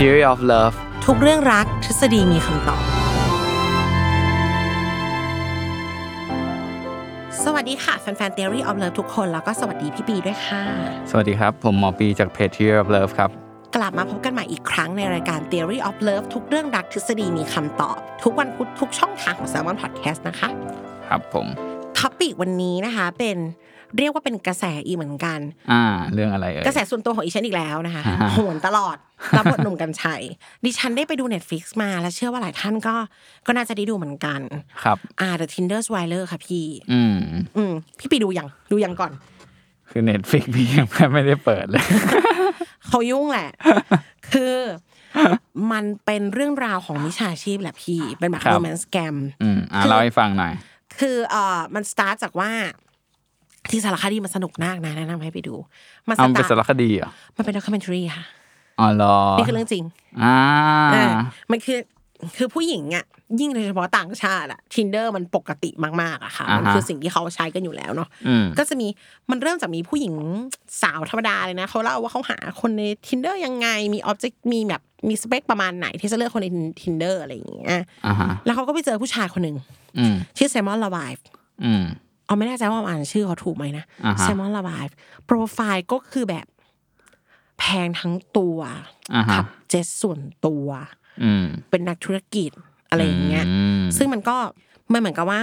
Theory of Love ทุกเรื่องรักทฤษฎีมีคำตอบ สวัสดีค่ะ แฟนๆ Theory of Love ทุกคน แล้วก็สวัสดีพี่ปีด้วยค่ะ สวัสดีครับ ผมหมอปีจากเพจ Theory of Love ครับ กลับมาพบกันใหม่อีกครั้งในรายการ Theory of Love ทุกเรื่องรักทฤษฎีมีคำตอบ ทุกวันพุธทุกช่องทางของ Salmon Podcast นะคะ ครับผมท็อปิกวันนี้นะคะเป็น เรียกว่าเป็นกระแสอีกเหมือนกัน อ่า เรื่องอะไรเอ่ยกระแสส่วนตัวของอีฉันอีกแล้วนะคะอ่าฮะโหนตลอดรับบทหนุ่มกัญชัยดิฉันได้ไปดู Netflix มาและเชื่อว่าหลายท่านก็ก็น่าจะได้ดูเหมือนกันครับอ่า The Tinder Swindler ค่ะพี่ อืมอืมพี่ปีดูยังดูยังก่อน คือ Netflix พี่ยังไม่ได้เปิดเลยเขายุ่งแหละ คือมันเป็นเรื่องราวของมิจฉาชีพแหละพี่ เป็นแบบครับโรแมนต์แกมอืมอ่าเล่าให้ฟังหน่อย คือเอ่อมันสตาร์ทจากว่า ที่สารคดีมันสนุกมากนะแนะนำให้ไปดู มันสเอามันเป็นตาสารร์ทคดีเหรอมันเป็นด็อกิเมนทรีค่ะอ๋อเหรอนี่คือเรื่องจริง อ่าเออมันคือคือผู้หญิงอะยิ่งโดยเฉพาะต่างชาติอะ tinder มันปกติมากๆอะค่ะมันคือสิ่งที่เขาใช้กันอยู่แล้วเนาะอืมก็จะมีมันเริ่มจากมีผู้หญิงสาวธรรมดาเลยนะเขาเล่าว่าเขาหาคนใน tinder ยังไงมี object มีแบบมีสเปคประมาณไหนที่จะเลือกคนใน Tinder อะไรอย่างเงี้ยอ่าฮะแล้วเขาก็ไปเจอผู้ชายคนหนึ่งอืมชื่อ Simon Leviev อืม เอาไม่แน่ใจว่าอ่านชื่อเขาถูกไหมนะอ่าฮะ Simon Leviev โปรไฟล์ก็คือแบบแพงทั้งตัวอ่าฮะขับเจ็ตส่วนตัวอืมเป็นนักธุรกิจอะไรอย่างเงี้ยอืมซึ่งมันก็มันเหมือนกับว่า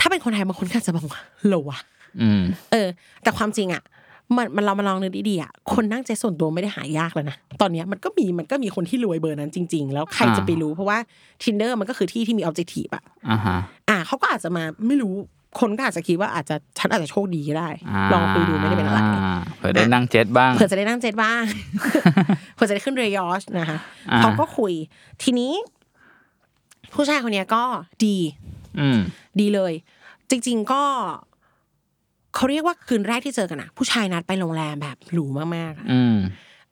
ถ้าเป็นคนไทยบางคนก็อาจจะบอกว่าโหลวะอืมเออ แต่ความจริงอะมันมันเรามาลองนึกดีๆอะคนนั่งใจส่วนตัวไม่ได้หายากแล้วนะตอนเนี้ยมันก็มีมันก็มีคนที่รวยเบอร์นั้นจริง ๆ แล้วใครจะไปรู้เพราะว่า tinder มันก็คือที่ที่มี objective อะอ่าฮะอะเขาก็อาจจะมาไม่รู้ คนก็อาจจะคิดว่าอาจจะฉันอาจจะโชคดีก็ได้าลองคุยดูไม่ได้เป็นอะไราเผื่อได้นั่งเจ็ตบ้างเผื่อจะได้นั่งเจ็ตบ้างเผื่อจะได้ขึ้นเรือยอชนะคะอ่าเขาก็คุย ทีนี้ ผู้ชายคนเนี้ยก็ดี อืมดีเลย จริง ๆก็เขาเรียกว่าคืนแรกที่เจอกันอะผู้ชายนัดไปโรงแรมแบบหรูมากๆอะอืม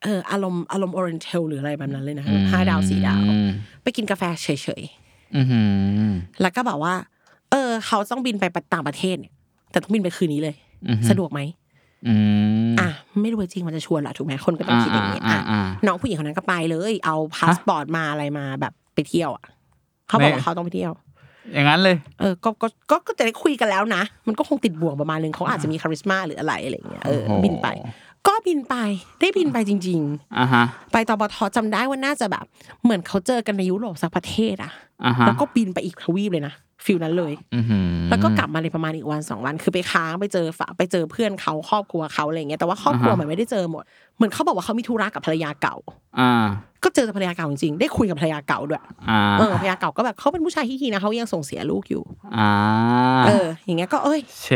เอออารมณ์อารมณ์โอเรียนเต็ลหรืออะไรแบบนั้นเลยนะอืมห้าดาวสี่ดาวอืมไปกินกาแฟเฉยอืมๆแล้วก็บอกว่า เออ เขาต้องบินไปต่างประเทศเนี่ยแต่ต้องบินไปคืนนี้เลยอือฮึสะดวกไหมอืมอะไม่รู้จริงมันจะชวนเหรอถูกไหมคนก็ต้องคิดอย่างนี้อ่าอะอ่าอ่าน้องผู้หญิงคนนั้นก็ไปเลย เอาพาสปอร์ตมาอะไรมาแบบไปเที่ยวอะเขาบอกไม่ว่าเขาต้องไปเที่ยว อย่างนั้นเลย เออก็ก็ก็ก็จะได้คุยกันแล้วนะมันก็คงติดบ่วงประมาณนึงเขาอาจจะมี charisma หรืออะไรอะไรอย่างเงี้ยเออโอ้โหบินไป ก็บินไปได้บินไปจริงอ่าฮะๆไปตบทจำได้ว่าน่าจะแบบ เหมือนเขาเจอกันในยุโรปสักประเทศอะอ่าฮะแล้วก็บินไปอีกทวีปเลยนะ feel นั้นเลยอือหือแล้วก็กลับมาในประมาณอีกวันสองวัน คือไปค้างไปเจอฝาไปเจอเพื่อนเขาครอบครัวเขาอะไรอย่างเงี้ยแต่ว่าครอบครัวอ่าฮะมันไม่ได้เจอหมดเหมือนเขาบอกว่าเขามีธุระกับภรรยาเก่า อ่า ก็เจอกับภรรยาเก่าจริงๆได้คุยกับภรรยาเก่าด้วยอ่าเออภรรยาเก่าก็แบบเขาเป็นผู้ชายที่ดีนะเขายังส่งเสียลูกอยู่อ่าเออ อย่างเงี้ยก็เอ้ยเช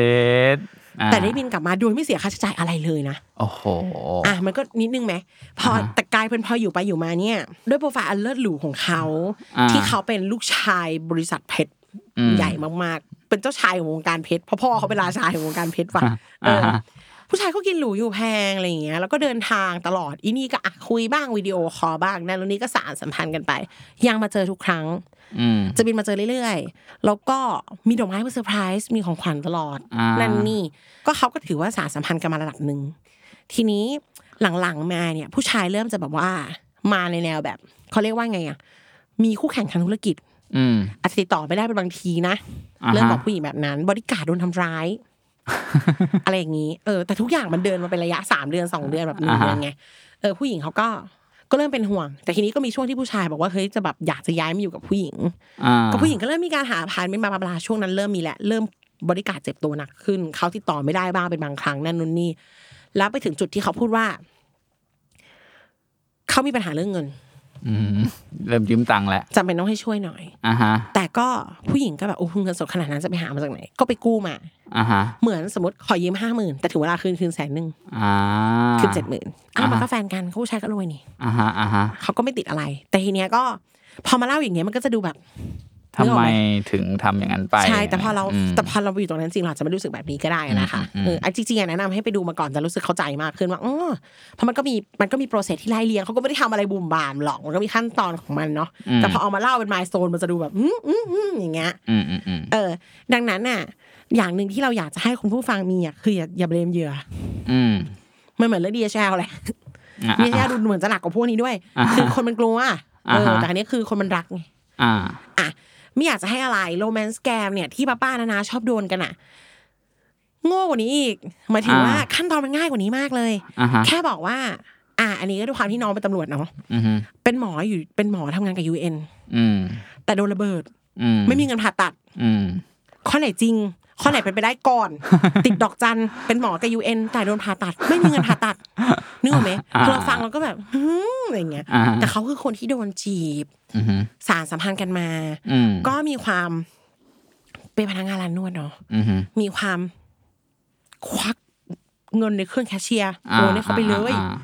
ดอ่าแต่ได้บินกลับมาโดยไม่เสียค่าใช้จ่ายอะไรเลยนะ โอ้โห อะมันก็นิดนึงไหม พออ่าฮะแต่กลายเป็นพออยู่ไปอยู่มาเนี่ย ด้วยโปรไฟล์อันเลิศหรูของเขาอ่าที่เขาเป็นลูกชายบริษัทเพชรอืม ใหญ่มากๆ เป็นเจ้าชายของวงการเพชรเพราะพ่อเขาเป็นราชาแห่งวงการเพชรว่ะเออ่าอฮะผู้ชายก็กินหรูอยู่แพงอะไรอย่างเงี้ยแล้วก็เดินทางตลอดอีนี่ก็อะคุยบ้างวิดีโอคอลบ้างนั่นแล้วนี่ก็สานสัมพันธ์กันไป ยังมาเจอทุกครั้งอืมจะบินมาเจอเรื่อยๆ แล้วก็มีดอกไม้มาเซอร์ไพรส์มีของขวัญตลอดอ่านั่นั่นนี่ ก็เขาก็ถือว่าสานสัมพันธ์กันมาระดับหนึ่ง ทีนี้หลังๆมาเนี่ย ผู้ชายเริ่มจะแบบว่ามาในแนวแบบเขาเรียกว่าไงอะมีคู่แข่งทางธุรกิจ อืมอาจจะติดต่อไม่ได้เป็นบางทีนะอ่าฮะเรื่องของผู้หญิงแบบนั้น บริการโดนทำร้าย อะไรอย่างนี้เออแต่ทุกอย่างมันเดินมาเป็นระยะสามเดือนสองเดือนแบบหนึ่งอ่าฮะเดือนไงเออผู้หญิงเขาก็ก็เริ่มเป็นห่วง แต่ทีนี้ก็มีช่วงที่ผู้ชายบอกว่าเฮ้ยจะแบบอยากจะย้ายมาอยู่กับผู้หญิงอ่าก็ผู้หญิงก็เริ่มมีการหาพานเป็นบลาบลาช่วงนั้นเริ่มมีแหละเริ่มบริการเจ็บตัวหนักขึ้นเขาติดต่อไม่ได้บ้างเป็นบางครั้งนั่นนู่นนี่แล้วไปถึงจุดที่เขาพูดว่าเขามีปัญหาเรื่องเงินอืม เริ่มยืมตังค์แล้วจำเป็นต้องให้ช่วยหน่อยอ่าฮะแต่ก็ผู้หญิงก็แบบโอ้เงินสดขนาดนั้นจะไปหามาจากไหน ก็ไปกู้มาอ่าฮะเหมือนสมมติขอยืมห้าหมื่นแต่ถึงเวลาคืนคืนแสนหนึ่งอ่าคืนเจ็ดหมื่นอ้าวอ่าฮะมันก็แฟนกันเขาผู้ชายก็รวยนี่อ่าฮะอ่าฮะเขาก็ไม่ติดอะไร แต่ทีเนี้ยก็พอมาเล่าอย่างเงี้ยมันก็จะดูแบบ ทำนึกออกไมไหมถึงทำอย่างนั้นไป ใช่ แต่พอเรามแต่พอเราอยู่ตรงนั้นจริงเราอาจจะไม่รู้สึกแบบนี้ก็ได้นะคะอืมอืมเอออันจริงๆอะแนะนำให้ไปดูมาก่อนจะรู้สึกเข้าใจมากขึ้นว่าอ๋อเพราะมันก็มีมันก็มีโปรเซสที่ไล่เลียงเขาก็ไม่ได้ทำอะไรบุ่มบามหรอกมันก็มีขั้นตอนของมันเนาะแต่พอเอามาเล่าเป็นมายโซนมันจะดูแบบอืมอืมอืมอย่างเงี้ยอืมอืมอืมเออ ดังนั้นน่ะ อย่างหนึ่งที่เราอยากจะให้คุณผู้ฟังมีอะคืออย่าอย่าเบลมเหยื่ออืมมันเหมือนเรื่องดีเชลแหละอ่าดีเชลดูเหมือนจะหนักกว่าพวกนี้ด้วยอ่าคือคนมันกลัวเอออ่าฮะแต่อันนี้คือคนมันรักไงอ่าอะ ไม่อยากจะให้อะไรโรแมนต์แกมเนี่ยที่ป้าป้านานาชอบโดนกันอะโง่กว่านี้อีกหมายถึงว่าอ่าขั้นตอนมันง่ายกว่านี้มากเลยอ่าฮะแค่บอกว่า อะอันนี้ก็ด้วยความที่น้องเป็นตำรวจเนาะอืมฮึเป็นหมออยู่เป็นหมอทำงานกับยูเอ็นอืมแต่โดนระเบิดอืมไม่มีเงินผ่าตัดอืมข้อไหนจริง ข้อไหนเป็นไปได้ก่อน ติดดอกจันเป็นหมอกับยูเอ็นแต่โดนผ่าตัด ไม่มีเงินผ่าตัดนึกออกไหมอ่าพอเราฟังเราก็แบบฮึมอะไรอย่างเงี้ยอ่าแต่เขาคือคนที่โดนจีบอืมฮึสารสัมพันธ์กันมาอืมก็มีความเป็นพนักงานร้านนวดเนาะอืมฮึมีความควักเงินในเครื่องแคชเชียร์อ่าโอนให้เขาไปเลยอ่า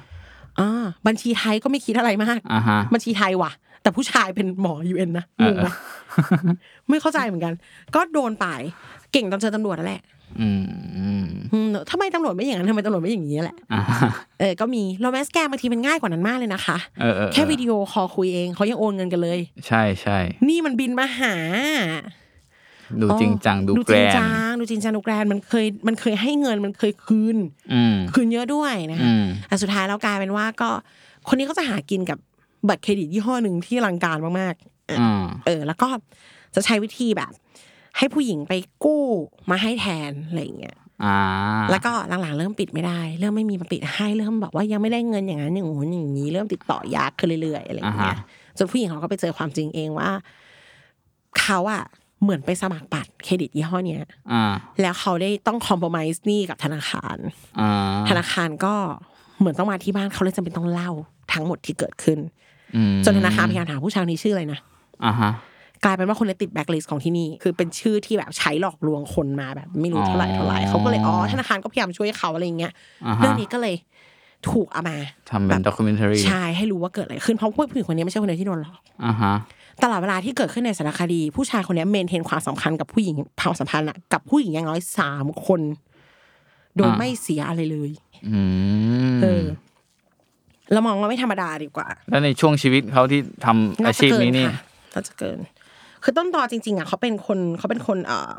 อ่าบัญชีไทยก็ไม่คิดอะไรมากอ่าฮะบัญชีไทยว่ะ แต่ผู้ชายเป็นหมอยูเอ็นนะเองงอไหมไม่เข้าใจเหมือนกัน ก็โดนไป เก่งตอนเจอตำรวจนั่นแหละอืมอืมอืมทำไมตำรวจไม่อย่างนั้นทำไมตำรวจไม่อย่างนี้แหละอ่าเออก็มีโรแมนต์แกมบางทีมันง่ายกว่านั้นมากเลยนะคะเออเออแค่วิดีโอคอลคุยเองเขายังโอนเงินกันเลย ใช่ใช่นี่มันบินมาหา ดูจริงจังดูดูแกจรริงนจังดูจริงจังดูแกรนมันเคยมันเคยให้เงินมันเคยคืนอืมคืนเยอะด้วยนะคะอืมแต่สุดท้ายแล้วกลายเป็นว่าก็ คนนี้เขาจะหากินกับบัตรเครดิตยี่ห้อหนึ่งที่อลังการมากๆเอออ่าเออ แล้วก็จะใช้วิธีแบบ ให้ผู้หญิงไปกู้มาให้แทนอะไรอย่างเงี้ยอ่าแล้วก็หลังๆเริ่มปิดไม่ได้ เริ่มไม่มีมาปิดให้เริ่มบอกว่ายังไม่ได้เงินอย่างนั้นอย่างงู้นอย่างนี้ เริ่มติดต่อยากขึ้นเรื่อยๆอะไรอย่างเงี้ยอ่าฮะจนผู้หญิงเขาก็ไปเจอความจริงเองว่า เขาอะเหมือนไปสมัครบัตรเครดิตยี่ห้อเนี้ยอ่าแล้วเขาได้ต้องคอมโพมไ s ์นี่กับธนาคารอ่าธนาคารก็เหมือนต้องมาที่บ้านเขาเลยจำเป็นต้องเล่าทั้งหมดที่เกิดขึ้นอืมจนธนาคารพยายามถามผู้ชายคนนี้ชื่ออะไรนะอ่าฮะ กลายเป็นว่าคนนี้ติดแบ็คลิสต์ของที่นี่ คือเป็นชื่อที่แบบใช้หลอกลวงคนมาแบบ ไม่รู้เท่าไหร่เท่าไหร่อ๋อเขาก็เลยอ๋อธนาคารก็พยายามช่วยเขาอะไรอย่างเงี้ยอ่าฮะเรื่องนี้ก็เลยถูกเอามาทำเป็นด็อกิเมนทารีใช่ให้รู้ว่าเกิดอะไรขึ้นเพราะผู้หญิงคนนี้ไม่ใช่คนเดียวที่โดนหลอกอ่าฮะตลอดเวลาที่เกิดขึ้นในสารคดี ผู้ชายคนนี้เมนเทนความสัมพันธ์กับผู้หญิงความสัมพันธ์อะกับผู้หญิงอย่างน้อยสามคน โดยอ่าไม่เสียอะไรเลยอืมเออเรามองว่าไม่ธรรมดาดีกว่า แล้วในช่วงชีวิตเขาที่ทำอาชีพนี้นี่ค่ะน่าจะเกิน คือต้นตอจริงๆอะเขาเป็นคนเขาเป็นคนเอ่อ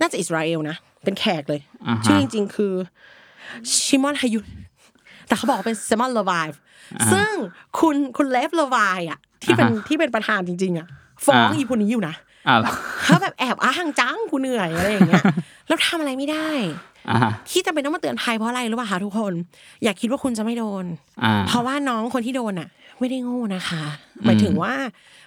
น่าจะอิสราเอลนะเป็นแขกเลยอ่าฮะชื่อจริง ๆ คือชิมอนฮายุนแต่เขาบอกว่าเป็นเซมอนเลวายซึ่งคุณคุณเลฟเลวายอะที่เป็นที่เป็นประธานจริงๆอะฟ้องอีคนนี้อยู่นะอ่าเหรอเขาแบบแอบอ้างจังกูเหนื่อยอะไรอย่างเงี้ยแล้วทำอะไรไม่ได้อ่าฮะที่จำเป็นต้องมาเตือนภัยเพราะอะไรรู้ป่ะคะทุกคน อย่าคิดว่าคุณจะไม่โดนอ่าเพราะว่าน้องคนที่โดนอะ ไม่ได้โง่นะคะ หมายถึงว่า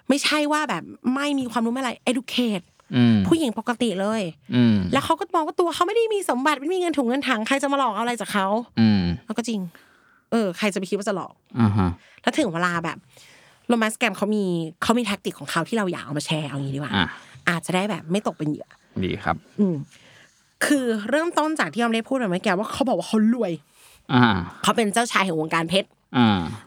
ไม่ใช่ว่าแบบไม่มีความรู้ไม่อะไร educate อืมผู้หญิงปกติเลยอืมแล้วเขาก็มองว่าตัวเขาไม่ได้มีสมบัติไม่มีเงินถุงเงินถังใครจะมาหลอกเอาอะไรจากเขาอืมแล้วก็จริง เออ ใครจะไปคิดว่าจะหลอกอ่าฮะแล้วถึงเวลาแบบโรแมนต์แกมเขามีเขามีแท็กติกของเขาที่เราอยากเอามาแชร์เอางี้ดีกว่าอะอาจจะได้แบบไม่ตกเป็นเหยื่อดีครับ อืมคือเริ่มต้นจากที่ออมได้พูดไปเมื่อกี้ว่าเขาบอกว่าเขารวยอ่าเขาเป็นเจ้าชายแห่งวงการเพชรอ่า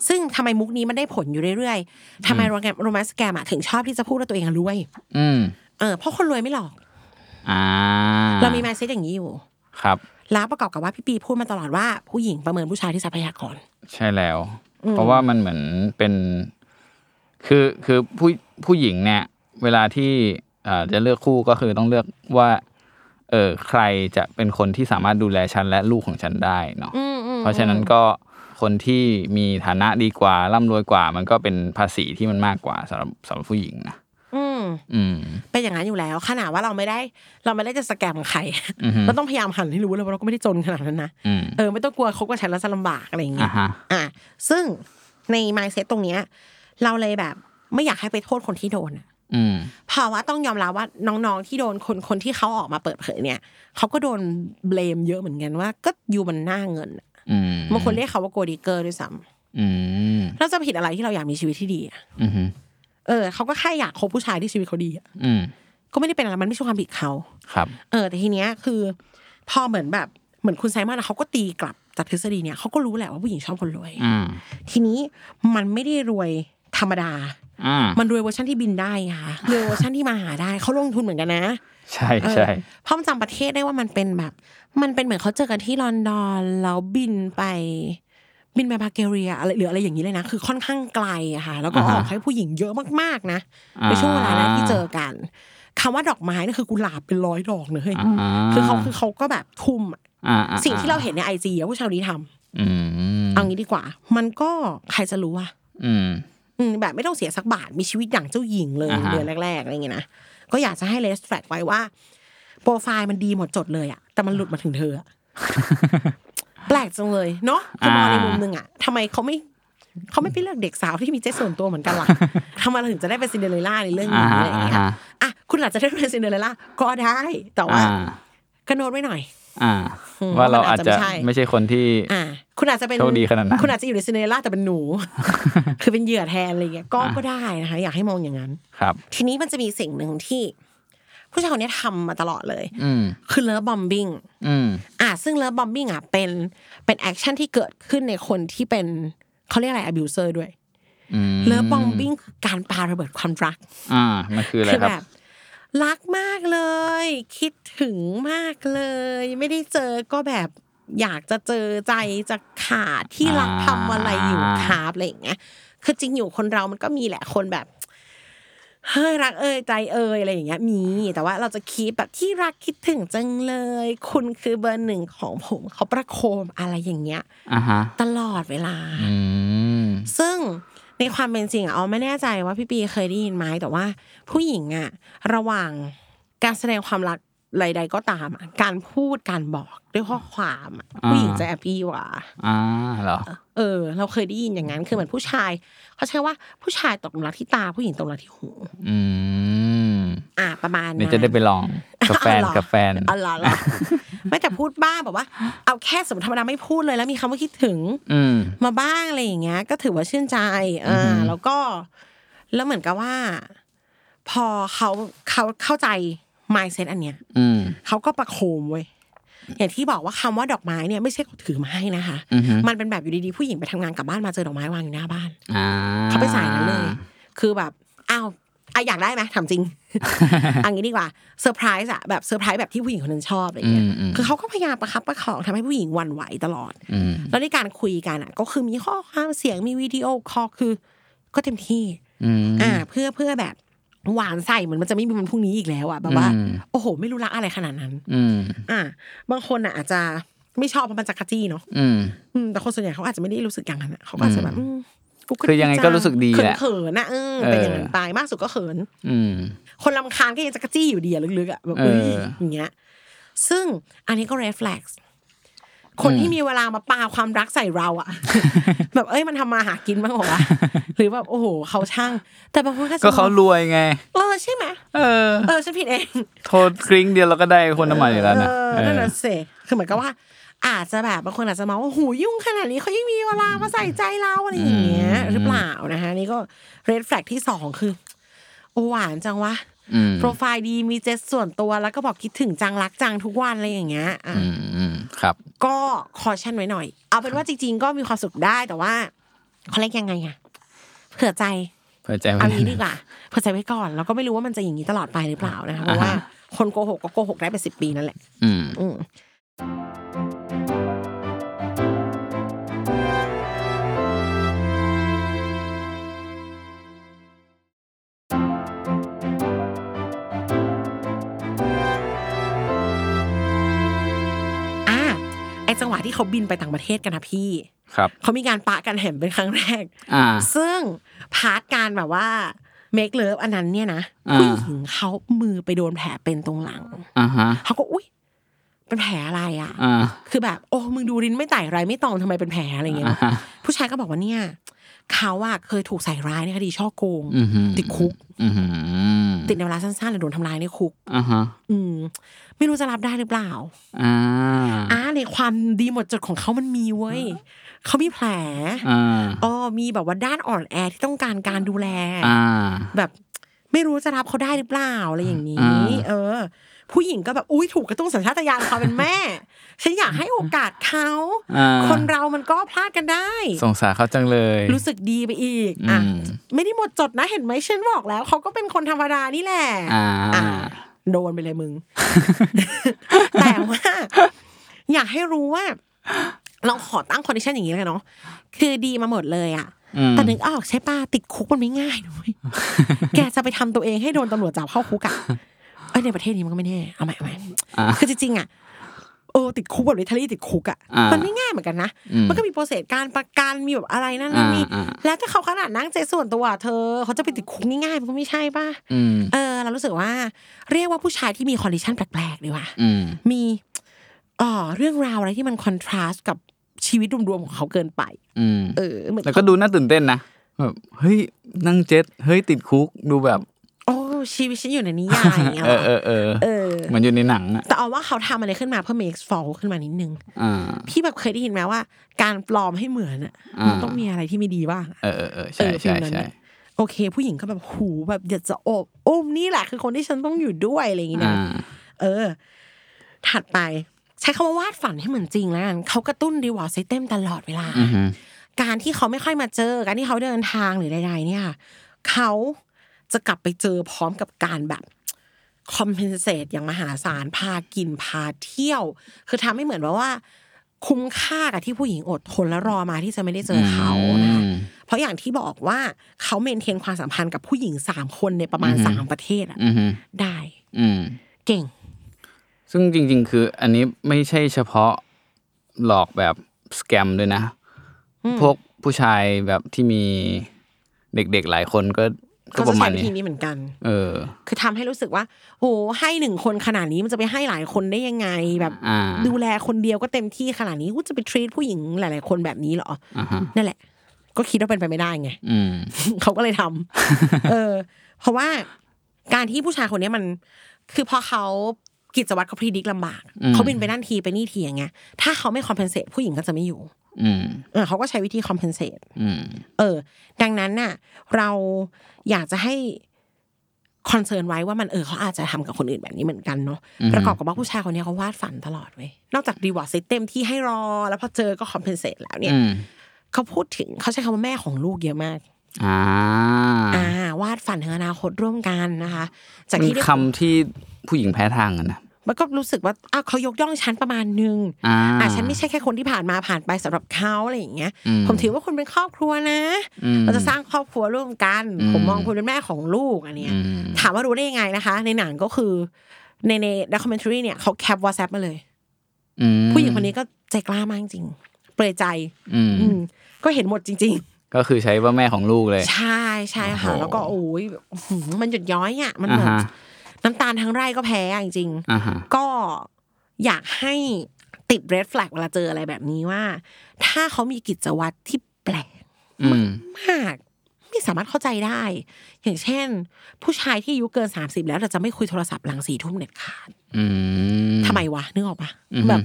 ซึ่งทำไมมุกนี้มันได้ผลอยู่เรื่อยๆทำไม romance romance scam อะถึงชอบที่จะพูดว่าตัวเองอะรวยอืมเออเพราะคนรวยไม่หลอกอ่าเรามี message อย่างนี้อยู่ ครับ แล้วประกอบกับว่าพี่ปีพูดมาตลอดว่าผู้หญิงประเมินผู้ชายที่ทรัพยากร ใช่แล้ว เพราะว่ามันเหมือนเป็น คือคือผู้ผู้หญิงเนี่ย เวลาที่เอ่อจะเลือกคู่ก็คือต้องเลือกว่า เออใครจะเป็นคนที่สามารถดูแลฉันและลูกของฉันได้เนาะเพราะฉะนั้นก็ คนที่มีฐานะดีกว่าร่ำรวยกว่า มันก็เป็นภาษีที่มันมากกว่าสำหรับสำหรับผู้หญิงนะอืมอืมเป็นอย่างนั้นอยู่แล้วขนาดว่าเราไม่ได้ เราไม่ได้จะสแกมใครอือฮึเราต้องพยายามหันให้รู้เลยว่าเราก็ไม่ได้จนขนาดนั้นนะอืมเออไม่ต้องกลัวคบกับฉันแล้วจะลำบากอะไรอย่างเงี้อ่ายฮะอะซึ่งใน mindset ตรงเนี้ย เราเลยแบบ ไม่อยากให้ไปโทษคนที่โดนอะอืมเพราะว่าต้องยอมรับว่าน้องๆที่โดนคนคนที่เขาออกมาเปิดเผยเนี่ยเขาก็โดนเบลมเยอะเหมือนกันว่า ก็อยู่มันหน้าเงินอะอืม บางคนเรียกเขาว่าโกดิเกอร์ด้วยซ้อืมำเราจะผิดอะไรที่เราอยากมีชีวิตที่ดีอะอืมเออเขาก็แค่อยากคบผู้ชายที่ชีวิตเขาดีอะอืมก็ไม่ได้เป็นอะไรมันไม่ใช่ความผิดเขาครับ เออ แต่ทีเนี้ยคือ พอเหมือนแบบเหมือนคุณไซมอนอะเขาก็ตีกลับจากทฤษฎีเนี่ยเขาก็รู้แหละว่าผู้หญิงชอบคนรวยอืมทีนี้มันไม่ได้รวยธรรมดาอ่า มันรวยเวอร์ชันที่บินได้ค่ะรวยเวอร์ชันที่มาหาได้เขาลงทุนเหมือนกันนะ ใช่เออใช่เพราะมันจำประเทศได้ว่ามันเป็นแบบ มันเป็นเหมือนเขาเจอกันที่ลอนดอนแล้วบินไปบินไปบาลแกเรียอะไรหรืออะไรอย่างนี้เลยนะ คือค่อนข้างไกลอะค่ะแล้วก็ออกให้ผู้หญิงเยอะมากๆนะในช่วงเวลานั้นที่เจอกันคำว่าดอกไม้นี่คือกุหลาบเป็นร้อยดอกเลยเฮ้ยอ่าคือเขาคือเขาก็แบบทุ่มอะอ่าอ่าสิ่งที่เราเห็นในไอจีผู้ชายคนนี้ทำอืมเอางี้ดีกว่า มันก็ใครจะรู้อะอืมอืม แบบไม่ต้องเสียสักบาทมีชีวิตอย่างเจ้าหญิงเลยอ่าฮะ เดือนแรกๆอะไรอย่างเงี้ยนะก็อยากจะให้ red flag ไว้ว่า โปรไฟล์มันดีหมดจดเลยอะแต่มันหลุดมาถึงเธออะ แปลกจังเลยเนาะคือมองในมุมหนึ่งอะทำไมเขาไม่เขาไม่ไปเลือกเด็กสาวที่มีเจ็ตส่วนตัวเหมือนกันล่ะ ทำไมเราถึงจะได้เป็นซินเดอเรลล่าในเรื่องนี้อ่าฮะอะไรอย่างเงี้ยอ่าฮะ อะคุณอาจจะได้เป็นซินเดอเรลล่าก็ได้ แต่ว่าอ่าก็โน้ตไว้หน่อย อ่าอืมว่าเราอาจจะว่ามันอาจจะไม่ใช่ไม่ใช่คนที่อ่าคุณอาจจะเป็นโชคดีขนาดนั้นคุณอาจจะอยู่ในซินเดอเรลล่าแต่เป็นหนู คือเป็นเหยื่อแทนอะไรเงี้ยก็อ่าก็ได้นะคะ อยากให้มองอย่างนั้น ครับ ทีนี้มันจะมีสิ่งหนึ่งที่ ผู้ชายคนนี้ทำมาตลอดเลย อืมคือ love bombing อืมอะซึ่ง love bombing อะเป็นเป็น action ที่เกิดขึ้นในคนที่เป็นเขาเรียกอะไรอ b u เซอร์ด้วยอืม love bombingคือการปาระเบิดความรัก อ่า มันคืออะไรคือครับแบบ รักมากเลย คิดถึงมากเลย ไม่ได้เจอก็แบบอยากจะเจอใจจะขาดที่รักทำอะไรอยู่ครับอะไรอย่างเงี้ยคือจริงอยู่คนเรามันก็มีแหละคนแบบเฮ้ยรักเอ่ยใจเอ่ยอะไรอย่างเงี้ยมี แต่ว่าเราจะคีปแบบที่รักคิดถึงจังเลย คุณคือเบอร์หนึ่งของผมเขาประโคมอะไรอย่างเงี้ยอ่าฮะตลอดเวลาอืมซึ่ง ในความเป็นจริงอะเอาไม่แน่ใจว่าพี่ปีเคยได้ยินไหมแต่ว่า ผู้หญิงอะระหว่างการแสดงความรักใดๆก็ตามอะการพูดการบอกด้วยข้อความอะอ่าผู้หญิงจะแอบปี้กว่าอ่าเหรอเออ เราเคยได้ยินอย่างนั้นคือเหมือนผู้ชายเขาใช้ว่าผู้ชายตกหลุมรักที่ตาผู้หญิงตกหลุมรักที่หู อืม อะประมาณนั้นเดี๋ยวจะได้ไปลองกับแฟนอ๋อเหรอกับแฟนอ๋อเหรอเหรอไม่แต่พูดบ้าแบบว่า เอาแค่สมมติธรรมดาไม่พูดเลยแล้วมีคำว่าคิดถึง อืมมาบ้างอะไรอย่างเงี้ย ก็ถือว่าชื่นใจอ่าแล้วก็ แล้วเหมือนกับว่า พอเขาเขาเข้าใจ mindset อันเนี้ย อืมเขาก็ประโคมเว้ยอย่างที่บอกว่าคำว่าดอกไม้เนี่ยไม่ใช่เขาถือมาให้นะคะอือฮึมันเป็นแบบอยู่ดีๆผู้หญิงไปทำงานกลับบ้านมาเจอดอกไม้วางอยู่หน้าบ้านอ่าเขาไปใส่นั้นเลย คือแบบอ้าว อะอยากได้ไหมถามจริงอันนี้ดีกว่าเซอร์ไพรส์อะแบบเซอร์ไพรส์แบบที่ผู้หญิงคนนั้นชอบอะไรเงี้ยอืมอืมคือเขาก็พยายามประคับประคองทำให้ผู้หญิงหวั่นไหวตลอดอืมแล้วในการคุยกันอะก็คือมีข้อความเสียงมีวิดีโอคอลคือ ก็เต็มที่อืมอ่า เพื่อเพื่อแบบหวานใส่เหมือนมันจะไม่มีวันพรุ่งนี้อีกแล้วอะแบบว่าอืมโอ้โห ไม่รู้รักอะไรขนาดนั้นอืมอ่า บางคนอะอาจจะไม่ชอบเพราะมันจักรจี้เนาะอืมอืมแต่คนส่วนใหญ่เขาอาจจะไม่ได้รู้สึกอย่างนั้นอะเขาก็อาจจะแบบอืมกู คือยังไงก็รู้สึกดีแหละเขินๆนะเออเออเป็นอย่างนั้นไปมากสุดก็เขิน อืมคนลำคาญก็ยังจะกระจี้อยู่ดีอะลึกๆอะแบบเอเอ้อยอย่างเงี้ย ซึ่งอันนี้ก็ reflex คนที่มีเวลามาปาความรักใส่เราอะแบบเอ้ยมันทำมาหากินบ้างเหรอวะหรือแบบโอ้โหเขาช่าง แต่บางคนก็จะก็เขารวยไง เออใช่ไหมเออเออฉันผิดเองโทษกริ้งเดียวเราก็ได้คนน้ำมันอยู่แล้วนะเออเออนั่นน่ะสิคือเหมือนกับว่า อาจจะแบบบางคนอาจจะมองว่าหูยุ่งขนาดนี้เขายังมีเวลามาใส่ใจเราอะไรอย่างเงี้ยหรือเปล่านะคะนี่ก็ red flag ที่สองคือโอ้หวานจังวะอืมโปรไฟล์ดีมีเจสส่วนตัวแล้วก็บอกคิดถึงจังรักจังทุกวันอะไรอย่างเงี้ยอะอืมอืมครับ ก็คอชั่นไว้หน่อย เอาเป็นว่าจริง ๆ ก็มีความสุขได้แต่ว่าเขาเรียกยังไงอะเผื่อใจเผื่อใจไว้เอางี้ดีกว่าเผื่อใจไว้ก่อนแล้วก็ไม่รู้ว่ามันจะอย่างนี้ตลอดไปหรือเปล่านะคะเพราะว่าคนโกหกก็โกหกได้เป็นสิบปีนั่นแหละ อืม จังหวะที่เขาบินไปต่างประเทศกันนะพี่ครับเขามีการปะกันแหมเป็นครั้งแรกอ่าซึ่ง part การแบบว่า make love อันนั้นเนี่ยนะอ่าผู้หญิงเขามือไปโดนแผลเป็นตรงหลังอ่าฮะเขาก็อุ้ยเป็นแผลอะไรอะอ่าคือแบบ โอ้มึงดูริ้นไม่ไต่ไรไม่ตอมทำไมเป็นแผลอะไรอย่างเงี้ยอ่าฮะผู้ชายก็บอกว่าเนี่ย เขาอะเคยถูกใส่ร้ายในคดีฉ้อโกงอือหือติดคุกอือหือติดในเวลาสั้นๆหรือโดนทำร้ายในคุกอ่าฮะอืมไม่รู้จะรับได้หรือเปล่าอ่าอ่าในความดีหมดจดของเขามันมีเว้ยเขามีแผลอ่าอ๋อมีแบบว่าด้านอ่อนแอที่ต้องการการดูแลอ่าแบบไม่รู้จะรับเขาได้หรือเปล่าอะไรอย่างนี้อ่าเออ ผู้หญิงก็แบบอุ้ยถูกกระตุ้นสัญชาตญาณความเป็นแม่ ฉันอยากให้โอกาสเขาอ่าคนเรามันก็พลาดกันได้ สงสารเขาจังเลย รู้สึกดีไปอีกอะอืมไม่ได้หมดจดนะเห็นไหมฉันบอกแล้วเขาก็เป็นคนธรรมดานี่แหละอ่าอะโดนไปเลยมึง แต่ว่าอยากให้รู้ว่า เราขอตั้ง condition อย่างนี้เลยเนาะคือดีมาหมดเลยอะอืมแต่นึกออกใช่ป่ะติดคุกมันไม่ง่ายด้วยแกจะไปทำตัวเองให้โดนตำรวจจับเข้าคุกอะ เอ้ยในประเทศนี้มันก็ไม่แน่เอาใหม่เอาใหม่อ่าคือจริงๆอะเออติดคุกแบบ literally ติดคุกอะอ่ามัมันไม่ง่ายเหมือนกันนะอืมมันก็มี process การประกันมีแบบอะไรนั่นนั่นนี่อ่าอ่าแล้วถ้าเขาขนาดนั่งเจ็ตส่วนตัวเธอ เขาจะไปติดคุกง่ายๆมันก็ไม่ใช่ป่ะอืมเออ เรารู้สึกว่า เรียกว่าผู้ชายที่มี condition แปลกๆดีกว่าอืมมีอ่อเรื่องราวอะไรที่มัน contrast กับชีวิตรวมๆของเขาเกินไปอืมเออเหมือนแล้วก็ดูน่าตื่นเต้นนะแบบเฮ้ยนั่งเจ็ตเฮ้ยติดคุกดูแบบโอ้ ชีวิตฉันอยู่ในนิยายอย่างเงี้ยเอเหรอเอออเออเออเหมือนอยู่ในหนังอะแต่เอาว่าเขาทำอะไรขึ้นมาเพื่อ make for ขึ้นมานิดนึงอ่าพี่แบบเคยได้ยินไหมว่า การปลอมให้เหมือนอะอ่ามัมันต้องมีอะไรที่ไม่ดีบ้างเออเออเออเอใช่อฟิใช่ลนั้นใช่น่ะโอเค ผู้หญิงก็แบบหูแบบอยากจะโอบอุ้มนี่แหละคือคนที่ฉันต้องอยู่ด้วยอะไรอย่างงี้อ่านะเออ ถัดไป ใช้คำว่าวาดฝันให้เหมือนจริงแล้วกันเขากระตุ้น reward system ตลอดเวลาอือหือการที่เขาไม่ค่อยมาเจอการที่เขาเดินทางหรือใดๆเนี่ยเขา จะกลับไปเจอพร้อมกับการแบบ compensate อย่างมหาศาลพากินพาเที่ยว คือทำให้เหมือนแบบว่า คุ้มค่ากับที่ผู้หญิงอดทนและรอมาที่จะไม่ได้เจอเขานะคะอืมเพราะอย่างที่บอกว่าเขาเมนเทนความสัมพันธ์กับผู้หญิงสามคนในประมาณอือฮึสามประเทศอะอือหือได้ อืมเก่ง ซึ่งจริง ๆ คืออันนี้ไม่ใช่เฉพาะหลอกแบบสแกมด้วยนะ พวกผู้ชายแบบที่มีเด็กๆหลายคนก็ ก็ก็ปจะระมาใช้ณวินี้ธีนี้เหมือนกัน เออ คือทำให้รู้สึกว่า โห ให้หนึ่งคนขนาดนี้มันจะไปให้หลายคนได้ยังไง แบบอ่าดูแลคนเดียวก็เต็มที่ขนาดนี้กูจะไป treat ผู้หญิงหลาย ๆ คนแบบนี้เหรออ่าฮะนั่นแหละ ก็คิดว่าเป็นไปไม่ได้ไงอืมเขาก็เลยทำเออ เพราะว่าการที่ผู้ชายคนเนี้ยมัน คือพอเขา กิจวัตรเขา predict ลำบากอืมเขาบินไปนั่นทีไปนี่ทีอย่างเงี้ยถ้าเขาไม่ compensate ผู้หญิงก็จะไม่อยู่อืมเออเขาก็ใช้วิธี compensate อืมเออ ดังนั้นน่ะ เราอยากจะให้ concern ไว้ว่ามันเออเขาอาจจะทำกับคนอื่นแบบนี้เหมือนกันเนาะอือฮึประกอบกับว่าผู้ชายคนเนี้ยเขาวาดฝันตลอดเว้ยนอกจาก reward system ที่ให้รอ แล้วพอเจอก็ compensate แล้วเนี่ยอืมเขาพูดถึงเขาใช้คำว่าแม่ของลูกเยอะมากอ่าอ่าวาดฝันถึงอนาคตร่วมกันนะคะ จากมีที่ได้คำที่ผู้หญิงแพ้ทางกันนะ มันก็รู้สึกว่าอ้าวเขายกย่องฉันประมาณนึงอ่าอะฉันไม่ใช่แค่คนที่ผ่านมาผ่านไปสำหรับเขาอะไรอย่างเงี้ยอืมผมถือว่าคุณเป็นครอบครัวนะอืมเราจะสร้างครอบครัวร่วมกันอืมผมมองคุณเป็นแม่ของลูกอันเนี้ยอืมถามว่ารู้ได้ยังไงนะคะ ในหนังก็คือ ในในด็อกิเมนทรีเนี่ยเขาแคปวอ s แ p มาเลยอืมผู้หญิงคนนี้ก็ใจกล้ามากจริงเปรยใจอืมอืมก็เห็นหมดจริงก็คือใช้ว่าแม่ของลูกเลยๆใช่ใช่ค่ะโอ้โหแล้วก็โอ้ยแบบอื้อหือมันหยุดย้อยอะมันแบบอ่าฮะ น้ำตาลทั้งไร่ก็แพ้อะจริงอ่าฮะๆก็อยากให้ติดเรดแฟลกเวลาเจออะไรแบบนี้ว่า ถ้าเขามีกิจวัตรที่แปลกอืมมากไม่สามารถเข้าใจได้ อย่างเช่น ผู้ชายที่อายุเกินสามสิบแล้วแต่จะไม่คุยโทรศัพท์หลังสี่ทุ่มเด็ดขาดอืมทำไมวะนึกออกปะอือฮึแบบ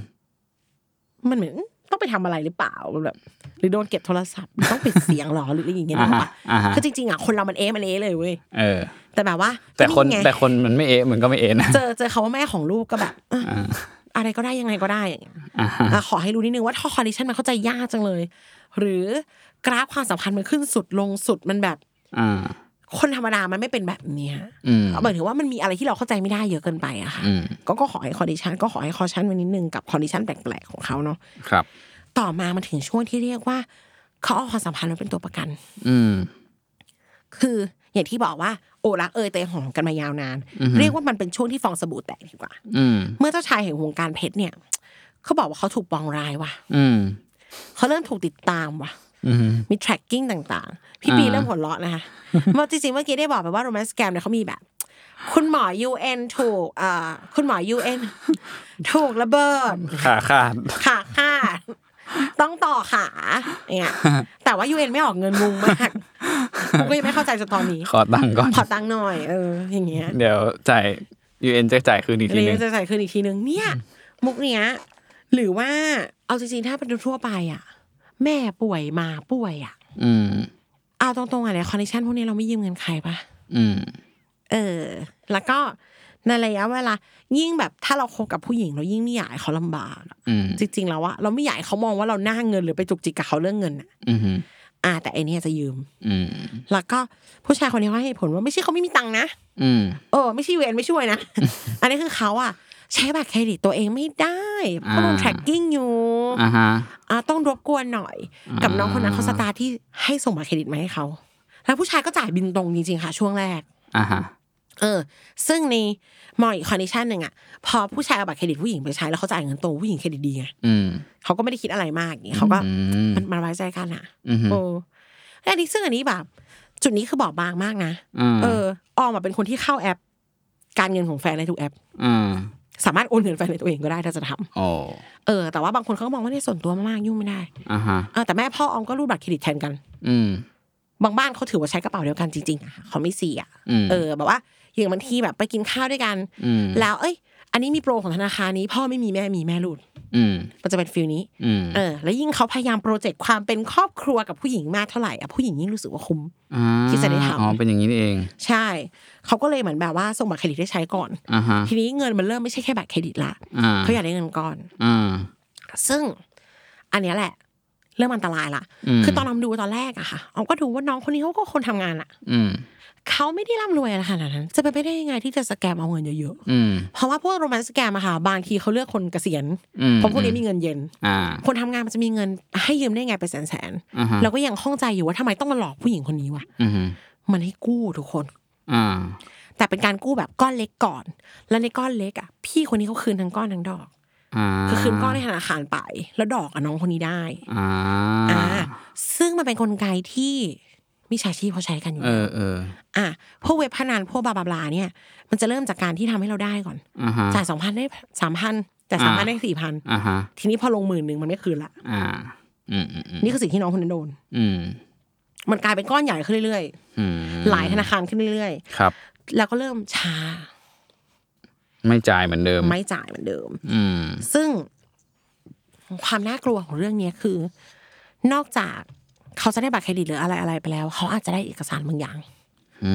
มันเหมือนต้องไปทำอะไรหรือเปล่าแบบ หรือโดนเก็บโทรศัพท์หรือต้องปิดเสียงหรอหรืออะไรอย่างเงี้ยนึกออกปะอ่าฮะคือจริงๆอะคนเรามันเอะมันเอะเลยเว้ยเออ แต่แบบว่าแต่คนไงแต่คนมันไม่เอะมันก็ไม่เอะนะเจอเจอเขาว่าแม่ของลูกก็แบบเอ้ยอ่าอะไรก็ได้ยังไงก็ได้อย่างเงี้ยอ่าฮะอะขอให้รู้นิดนึงว่าถ้า condition มันเข้าใจยากจังเลย หรือกราฟความสัมพันธ์มันขึ้นสุดลงสุดมันแบบอ่าคนธรรมดามันไม่เป็นแบบเนี้ยอืมหมายถึงว่ามันมีอะไรที่เราเข้าใจไม่ได้เยอะเกินไปอะค่ะอืมก็ก็ขอให้ caution ก็ขอให้ caution ไว้นิดนึงกับ condition แปลกๆของเขาเนาะครับ ต่อมามันถึงช่วงที่เรียกว่าเขาเอาความสัมพันธ์มาเป็นตัวประกัน อืมคืออย่างที่บอกว่า โอรักเอยเตยหอมกันมายาวนานอือฮึเรียกว่ามันเป็นช่วงที่ฟองสบู่แตกดีกว่าอืมเมื่อเจ้าชายแห่งวงการเพชรเนี่ยเขาบอกว่าเขาถูกปองร้ายว่ะอืมเขาเริ่มถูกติดตามว่ะอืมมี tracking ต่างๆ พี่ปีเริ่มหัวเราะนะคะเมื่อจริงๆเมื่อกี้ได้บอกไปว่า romance scam เนี่ยเขามีแบบ คุณหมอ UN ถูกเอ่อคุณหมอ UN ถูกระเบิดขาขาดขาขาดต้องต่อขาเนี่ยแต่ว่า UN ไม่ออกเงินมุงมาก กูก็ยังไม่เข้าใจจนตอนนี้ ขอตังค์ก่อน ขอตังค์หน่อย เออ อย่างเงี้ย เดี๋ยวจ่าย UN จะจ่ายคืนอีกทีเรีนึยงนจะใส่คืนอีกทีนึงเนี่ย มุกเนี้ย หรือว่าเอาจริงๆถ้าเป็นทั่วไปอะ แม่ป่วยมาป่วยอะ อืมเอาตรงๆอะในคอนดิชันพวกนี้เราไม่ยืมเงินใครปะอืม เออ แล้วก็ในระยะเวลา ยิ่งแบบถ้าเราคบกับผู้หญิง เรายิ่งไม่อยากให้เขาลำบากอะอืมจริง ๆ แล้วอะเราไม่อยากให้เขามองว่าเราหน้าเงินหรือไปจุกจิกกับเขาเรื่องเงินอะ อืมอ่าแต่ไอเนี้ยจะยืม อืมแล้วก็ผู้ชายคนนี้เขาให้เหตุผลว่าไม่ใช่เขาไม่มีตังค์นะอืมเออไม่ใช่เวรไม่ช่วยนะ อันนี้คือเขาอะใช้บัตรเครดิตตัวเองไม่ได้เพราะโดนอ่า tracking อยู่อ่าฮะอ่าต้องรบกวนหน่อย กับน้องคนนั้นเขาสตาร์ทที่ให้ส่งบัตรเครดิตมาให้เขาแล้วผู้ชายก็จ่ายบินตรงจริงๆค่ะช่วงแรกอ่าฮะ เออ ซึ่งในมองอีก condition หนึ่งอะพอผู้ชายเอาบัตรเครดิตผู้หญิงไปใช้แล้วเขาจ่ายเงินตรงผู้หญิงเครดิตดีไงอืมเขาก็ไม่ได้คิดอะไรมากอย่างงี้เขาก็อืมมันมันไว้ใจกันอะอืมโอ้และอันนี้ซึ่งอันนี้แบบ จุดนี้คือบอกบางมากนะอืมเออออมอะเป็นคนที่เข้าแอป การเงินของแฟนในทุกแอปอืมสามารถโอนเงินแฟนในตัวเองก็ได้ถ้าจะทำโอ้เออ แต่ว่าบางคนเขาก็มองว่าในส่วนตัวมากๆยุ่งไม่ได้อ่าฮะเออแต่แม่พ่อออมก็รูดบัตรเครดิตแทนกัน อืมบางบ้านเขาถือว่าใช้กระเป๋าเดียวกันจริงๆอะเขาไม่เสียอืมเออ แบบว่า อย่างบางทีแบบไปกินข้าวด้วยกันอืมแล้ว เอ้ย อันนี้มีโปรของธนาคารนี้ พ่อไม่มีแม่มีแม่รูดอืมมันจะเป็น feel นี้อืมเออ แล้วยิ่งเขาพยายาม project ความเป็นครอบครัวกับผู้หญิงมากเท่าไหร่อะผู้หญิงยิ่งรู้สึกว่าคุ้มอ่าที่จะได้ทำอ๋อเป็นอย่างนี้นี่เอง ใช่เขาก็เลยเหมือนแบบว่าส่งบัตรเครดิตให้ใช้ก่อนอ่าฮะทีนี้เงินมันเริ่มไม่ใช่แค่บัตรเครดิตละอ่าเขาอยากได้เงินก้อนอ่าซึ่ง อันเนี้ยแหละ เริ่มอันตรายละอืมคือตอนเราดูตอนแรกอะค่ะเราก็ดูว่าน้องคนนี้เขาก็คนทำงานอะอืม เขาไม่ได้ร่ำรวยอะไรขนาดนั้น จะเป็นไปได้ยังไงที่จะสแกมเอาเงินเยอะอืมๆเพราะว่าพวกโรแมนต์สแกมอะค่ะบางทีเขาเลือกคนเกษียณอืมเพราะพวกนี้มีเงินเย็นอ่าคนทำงานมันจะมีเงินให้ยืมได้ไงเป็นแสนอ่าฮะๆแล้วก็ยังข้องใจอยู่ว่าทำไมต้องมาหลอกผู้หญิงคนนี้วะอืมมันให้กู้ทุกคนอ่าแต่เป็นการกู้แบบก้อนเล็กก่อน แล้วในก้อนเล็กอะ พี่คนนี้เขาคืนทั้งก้อนทั้งดอกอ่าคือคืนก้อนในธนาคารไป แล้วดอกกับน้องคนนี้ได้อ่าอ่าซึ่งมันเป็นกลไกที่ มิจฉาชีพเขาใช้กันอยู่เอแล้วอเอออะพวกเว็บพนันพวกบลาบลาบลาเนี่ย มันจะเริ่มจากการที่ทำให้เราได้ก่อนอ่าฮะจ่ายสองพันได้สามพันจ่ายสามพันได้สี่พันอ่าฮะทีนี้พอลงหมื่นหนึ่งมันไม่คืนละอ่าอืมอืมอืมนี่คือสิ่งที่น้องคนนั้นโดน อืมมันกลายเป็นก้อนใหญ่ขึ้นเรื่อยอืมๆหลายธนาคารขึ้นเรื่อยครับๆแล้วก็เริ่มช้า ไม่จ่ายเหมือนเดิม ไม่จ่ายเหมือนเดิม อืมซึ่งความน่ากลัวของเรื่องเนี้ยคือ นอกจาก เขาจะได้บัตรเครดิตหรืออะไรอะไรไปแล้ว เขาอาจจะได้เอกสารบางอย่างอื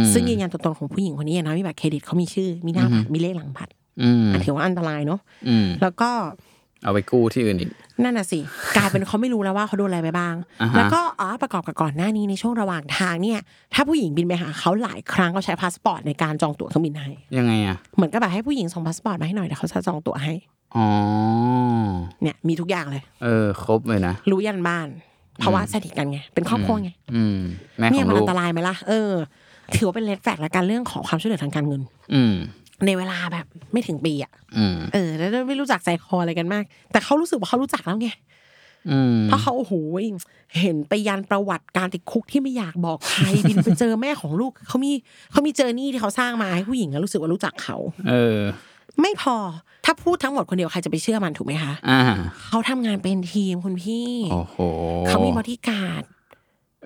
มซึ่งยืนยันตัวตนของผู้หญิงคนนี้นะมีบัตรเครดิตเขามีชื่อ มีหน้าบัตรมีเลขหลังบัตรอืมอันถือว่าอันตรายเนาะอืมแล้วก็เอาไปกู้ที่อื่นอีก นั่นน่ะสิ กลายเป็นเขาไม่รู้แล้วว่าเขาโดนอะไรไปบ้างอ่าฮะแล้วก็อ๋อประกอบกับก่อนหน้านี้ในช่วงระหว่างทางเนี่ย ถ้าผู้หญิงบินไปหาเขาหลายครั้งเขาใช้พาสปอร์ตในการจองตั๋วเครื่องบินให้ ยังไงอะ เหมือนกับแบบให้ผู้หญิงส่งพาสปอร์ตมาให้หน่อยเดี๋ยวเขาจะจองตั๋วให้ อ๋อ เนี่ยมีทุกอย่างเลย เออ ครบเลยนะ รู้ยันบ้าน เพราะว่าสนิทกันไง เป็นครอบครัวไงอืมแม่ขเนี่อยงมันลูอักนตรายไหมล่ะเออ ถือว่าเป็น red flag และการเรื่องของความช่วยเหลือทางการเงิน อืมในเวลาแบบไม่ถึงปีอะอืมเออ แล้วไม่รู้จักใจคออะไรกันมาก แต่เขารู้สึกว่าเขารู้จักแล้วไงอืมเพราะเขาโอ้โหเห็นไปยันประวัติการติดคุกที่ไม่อยากบอกใครบินไปเจอแม่ของลูกเขามีเขามี journey ที่เขาสร้างมาให้ผู้หญิงอะรู้สึกว่ารู้จักเขา เออ ไม่พอถ้าพูดทั้งหมดคนเดียวใครจะไปเชื่อมันถูกไหมคะอ่าเขาทำงานเป็นทีมคุณพี่โอ้โหเขามีบอดี้การ์ด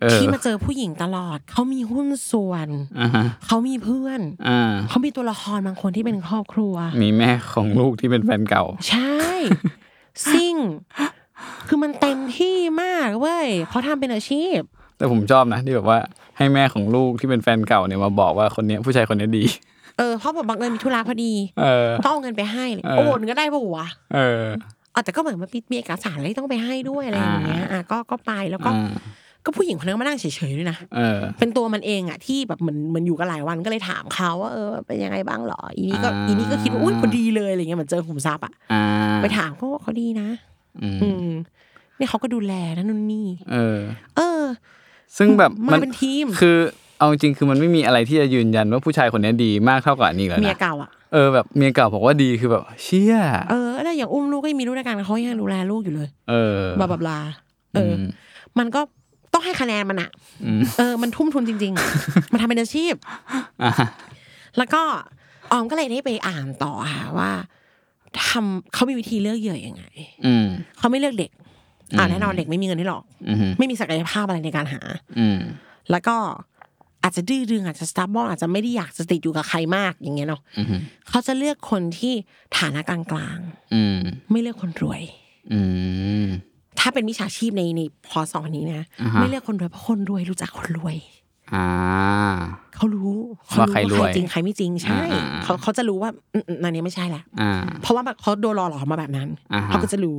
เออที่มาเจอผู้หญิงตลอด เขามีหุ้นส่วนอ่าฮะเขามีเพื่อนอ่าเขามีตัวละครบางคนที่เป็นครอบครัว มีแม่ของลูกที่เป็นแฟนเก่า ใช่ ซิ่ง คือมันเต็มที่มากเว้ยเขาทำเป็นอาชีพ แต่ผมชอบนะที่แบบว่าให้แม่ของลูกที่เป็นแฟนเก่าเนี่ยมาบอกว่าคนเนี้ยผู้ชายคนเนี้ยดี เออเพราะแบบบังเอิญมีธุระพอดีเออต้องเอาเงินไปให้เลยเออโอนก็ได้ปะวะเอออะแต่ก็เหมือนมันมีเอกสารอะไรที่ต้องไปให้ด้วยอะไรอย่างเงี้ยอะก็ก็ไปแล้วก็อ่าก็ผู้หญิงคนนั้นก็มานั่งเฉยๆด้วยนะเออเป็นตัวมันเองอะที่แบบเหมือนเหมันอยู่กันหลายวันก็เลยถามเขาว่าเออเป็นยังไงบ้างหรอ อีนี่ก็อ่าอีนี่ก็คิดว่าอุ้ยพอดีเลยอะไรเงี้ยเหมือนเจอขุมทรัพย์อะอ่าไปถามเขาว่าเขาดีนะ อืมอืมเนี่ยเขาก็ดูแลนะนู่นนี่ เออ เออ ซึ่งแบบมาเป็นทีมคือ เอาจริงๆคือมันไม่มีอะไรที่จะยืนยันว่าผู้ชายคนเนี้ยดีมากเท่ากับอันนี้แล้วเมียนะเก่าอะเออแบบเมียเก่าบอกว่าดีคือแบบเชี่ยเออแล้วอย่างอุ้มลูกก็ยังมีลูกด้วยกันเขายังดูแลลูกอยู่เลย เออบลาบลาบลาเอออ มันก็ต้องให้คะแนนมันอะเออ มันทุ่มทุนจริง ๆ มันทำเป็นอาชีพอ่าฮะแล้วก็ออมก็เลยได้ไปอ่านต่อค่ะว่าทำเขามีวิธีเลือกเหยื่อยังไง อืมเขาไม่เลือกเด็ก อ่าแน่นอนเด็กไม่มีเงินให้หรอกอืมไม่มีศักยภาพอะไรในการหา อืมแล้วก็ อาจจะดื้อดึงอาจจะสตาร์บอลอาจจะไม่ได้อยากจะติดอยู่กับใครมากอย่างเงี้ยเนาะอืมเขาจะเลือกคนที่ฐานะกลางอืมๆไม่เลือกคนรวยอืมถ้าเป็นมิจฉาชีพในในพอสอนนี้นะอ่าฮะไม่เลือกคนรวยเพราะคนรวยรู้จักคนรวยอ่าเขารู้เขาว่าใครรวยจริงใครไม่จริงใช่อ่าอ่าเขาเขาจะรู้ว่าอืมอืมอันนี้ไม่ใช่แหละอ่าเพราะว่าแบบเขาโดนหล่อหลอมมาแบบนั้นอ่าฮะเขาก็จะรู้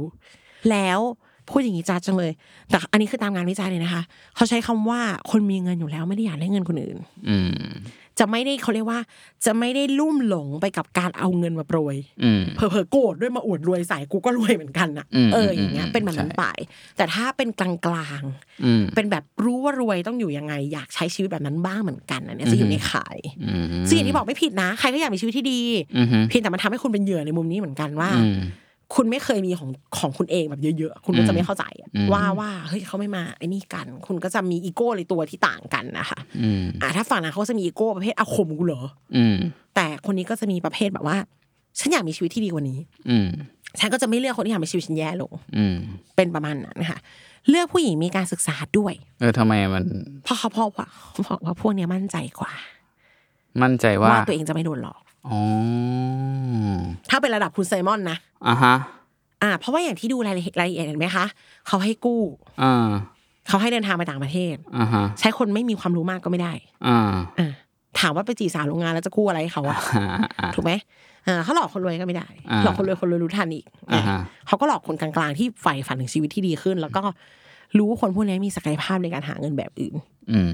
แล้ว พูดอย่างนี้จ้าจังเลย แต่อันนี้คือตามงานวิจัยเลยนะคะ เขาใช้คำว่าคนมีเงินอยู่แล้วไม่ได้อยากได้เงินคนอื่น อืมจะไม่ได้เขาเรียกว่า จะไม่ได้ลุ่มหลงไปกับการเอาเงินมาโปรยอืมเผลอๆโกรธด้วยมาอวดรวยใส่กูก็รวยเหมือนกันอะอืมเอออย่างเงี้ยอืมเป็นแบบนั้นใช่ไปแต่ถ้าเป็นกลางๆอืมเป็นแบบรู้ว่ารวยต้องอยู่ยังไง อยากใช้ชีวิตแบบนั้นบ้างเหมือนกันอันเนี้ยจะอยู่ในขายอืมซึ่งอย่างที่บอกไม่ผิดนะ ใครก็อยากมีชีวิตที่ดีอือฮึเพียงแต่มันทำให้คุณเป็นเหยื่อในมุมนี้เหมือนกันว่าอืม คุณไม่เคยมีของของคุณเองแบบเยอะๆ คุณก็จะไม่เข้าใจอะอืมว่าว่าเฮ้ยเขาไม่มาไอ้นี่กัน คุณก็จะมีอีโก้ในตัวที่ต่างกันนะคะอืมอ่าถ้าฝั่งนั้นเขาจะมีอีโก้ประเภทอาคมกูเหรออืมแต่คนนี้ก็จะมีประเภทแบบว่า ฉันอยากมีชีวิตที่ดีกว่านี้ อืมฉันก็จะไม่เลือกคนที่ทำให้ชีวิตฉันแย่ลงอืมเป็นประมาณนั้นนะคะเลือกผู้หญิงมีการศึกษาด้วย เออทำไมมันเพราะเขาเพราะว่าเขาบอกว่าพวกเนี้ยมั่นใจกว่า มั่นใจว่าว่าตัวเองจะไม่โดนหลอก อ๋อถ้าเป็นระดับคุณไซมอนนะอะฮะอ่า เพราะว่าอย่างที่ดูรายละเอียดรายละเอียดเห็นไหมคะเขาให้กู้อ่าเขาให้เดินทางไปต่างประเทศอ่าฮะใช้คนไม่มีความรู้มากก็ไม่ได้อ่าอ่าถามว่าไปจีบสาวโรงงานแล้วจะกู้อะไรให้เขาอะอ่าอ่าถูกไหมอ่าเขาหลอกคนรวยก็ไม่ได้อ่าหลอกคนรวยคนรวยรู้ทันอีกอ่าฮะเขาก็หลอกคนกลางๆที่ใฝ่ฝันถึงชีวิตที่ดีขึ้น แล้วก็รู้ว่าคนพวกนี้มีศักยภาพในการหาเงินแบบอื่นอืม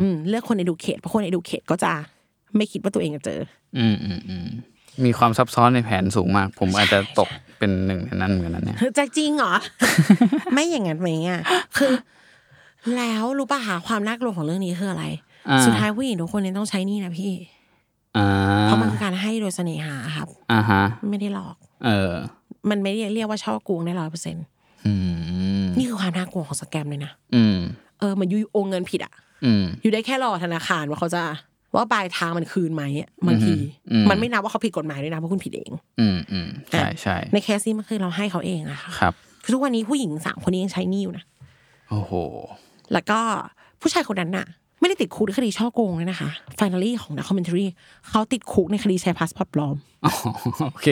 อืมเลือกคน educate เพราะคน educate ก็จะ ไม่คิดว่าตัวเองจะเจอ อืมอืมอืมมีความซับซ้อนในแผนสูงมาก ผมอาจจะตกเป็นหนึ่งในนั้นเหมือนกันนะเนี่ยจะจริงเหรอ ไม่อย่างนั้นไหมอะคือ แล้วรู้ป่ะหาความน่ากลัวของเรื่องนี้คืออะไรอ่าสุดท้ายผู้หญิงทุกคนเนี่ยต้องใช้หนี่นะพี่อ่าเพราะมันคือการให้โดยเสน่หาครับอ่าฮะ ไม่ได้หลอก เออ มันไม่ได้เรียกว่าช่อโกงได้ร้อยเปอร์เซ็นต์อืมนี่คือความน่ากลัวของสแกมเลยนะอืมเออมันยูโอนเงินผิดอะอืมอยู่ได้แค่รอธนาคารว่าเขาจะ ว่าปลายทางมันคืนไหมอะบางทีอืมมันไม่นับว่าเขาผิดกฎหมายด้วยนะเพราะคุณผิดเอง อืมอืมใช่ใช่ในเคสนี้มันคือเราให้เขาเองอะค่ะครับคือทุกวันนี้ผู้หญิงสามคนนี้ยังใช้หนี้อยู่นะโอ้โหแล้วก็ผู้ชายคนนั้นน่ะ ไม่ได้ติดคุกในคดีช่อโกงเลยนะคะ finale ของนักคอมเมนต์รีเขาติดคุกในคดีใช้พาสปอร์ตปลอมอ๋อโอเค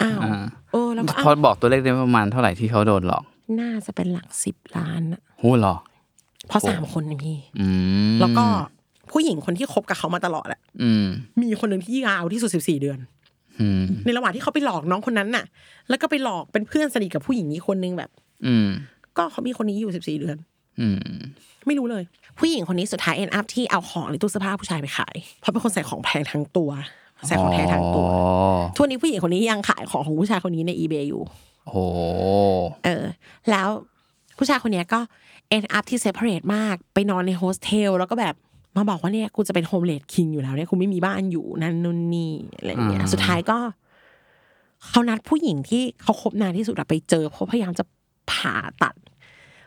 อ้าวอ่าเออแล้วก็พออ้าวบอกตัวเลขได้ประมาณเท่าไหร่ที่เขาโดนหลอก น่าจะเป็นหลักสิบล้านอะโหหรอเพราะสามคนนี่พี่อืมแล้วก็ ผู้หญิงคนที่คบกับเขามาตลอดอะอืมมีคนหนึ่งที่ยาวที่สุดสิบสี่เดือนอืมในระหว่างที่เขาไปหลอกน้องคนนั้นน่ะ แล้วก็ไปหลอกเป็นเพื่อนสนิทกับผู้หญิงนี้คนนึงแบบ อืมก็เขามีคนนี้อยู่สิบสี่เดือน อืมไม่รู้เลย ผู้หญิงคนนี้สุดท้าย end up ที่เอาของในตู้เสื้อผ้าผู้ชายไปขาย เพราะเป็นคนใส่ของแพงทั้งตัวใส่ของแท้ทั้งตัวอ๋อทุกวันนี้ผู้หญิงคนนี้ยังขายของของผู้ชายคนนี้ใน eBay อยู่โหเออ แล้วผู้ชายคนเนี้ยก็ end up ที่ desperate มาก ไปนอนในโฮสเทลแล้วก็แบบ มาบอกว่าเนี่ยกูจะเป็น homeless king อยู่แล้วเนี่ยกูไม่มีบ้านอยู่นั่นนู่นนี่อะไรอย่างเงี้ยอ่าสุดท้ายก็เขานัดผู้หญิงที่เขาคบนานที่สุดอะไปเจอเพราะพยายามจะผ่าตัด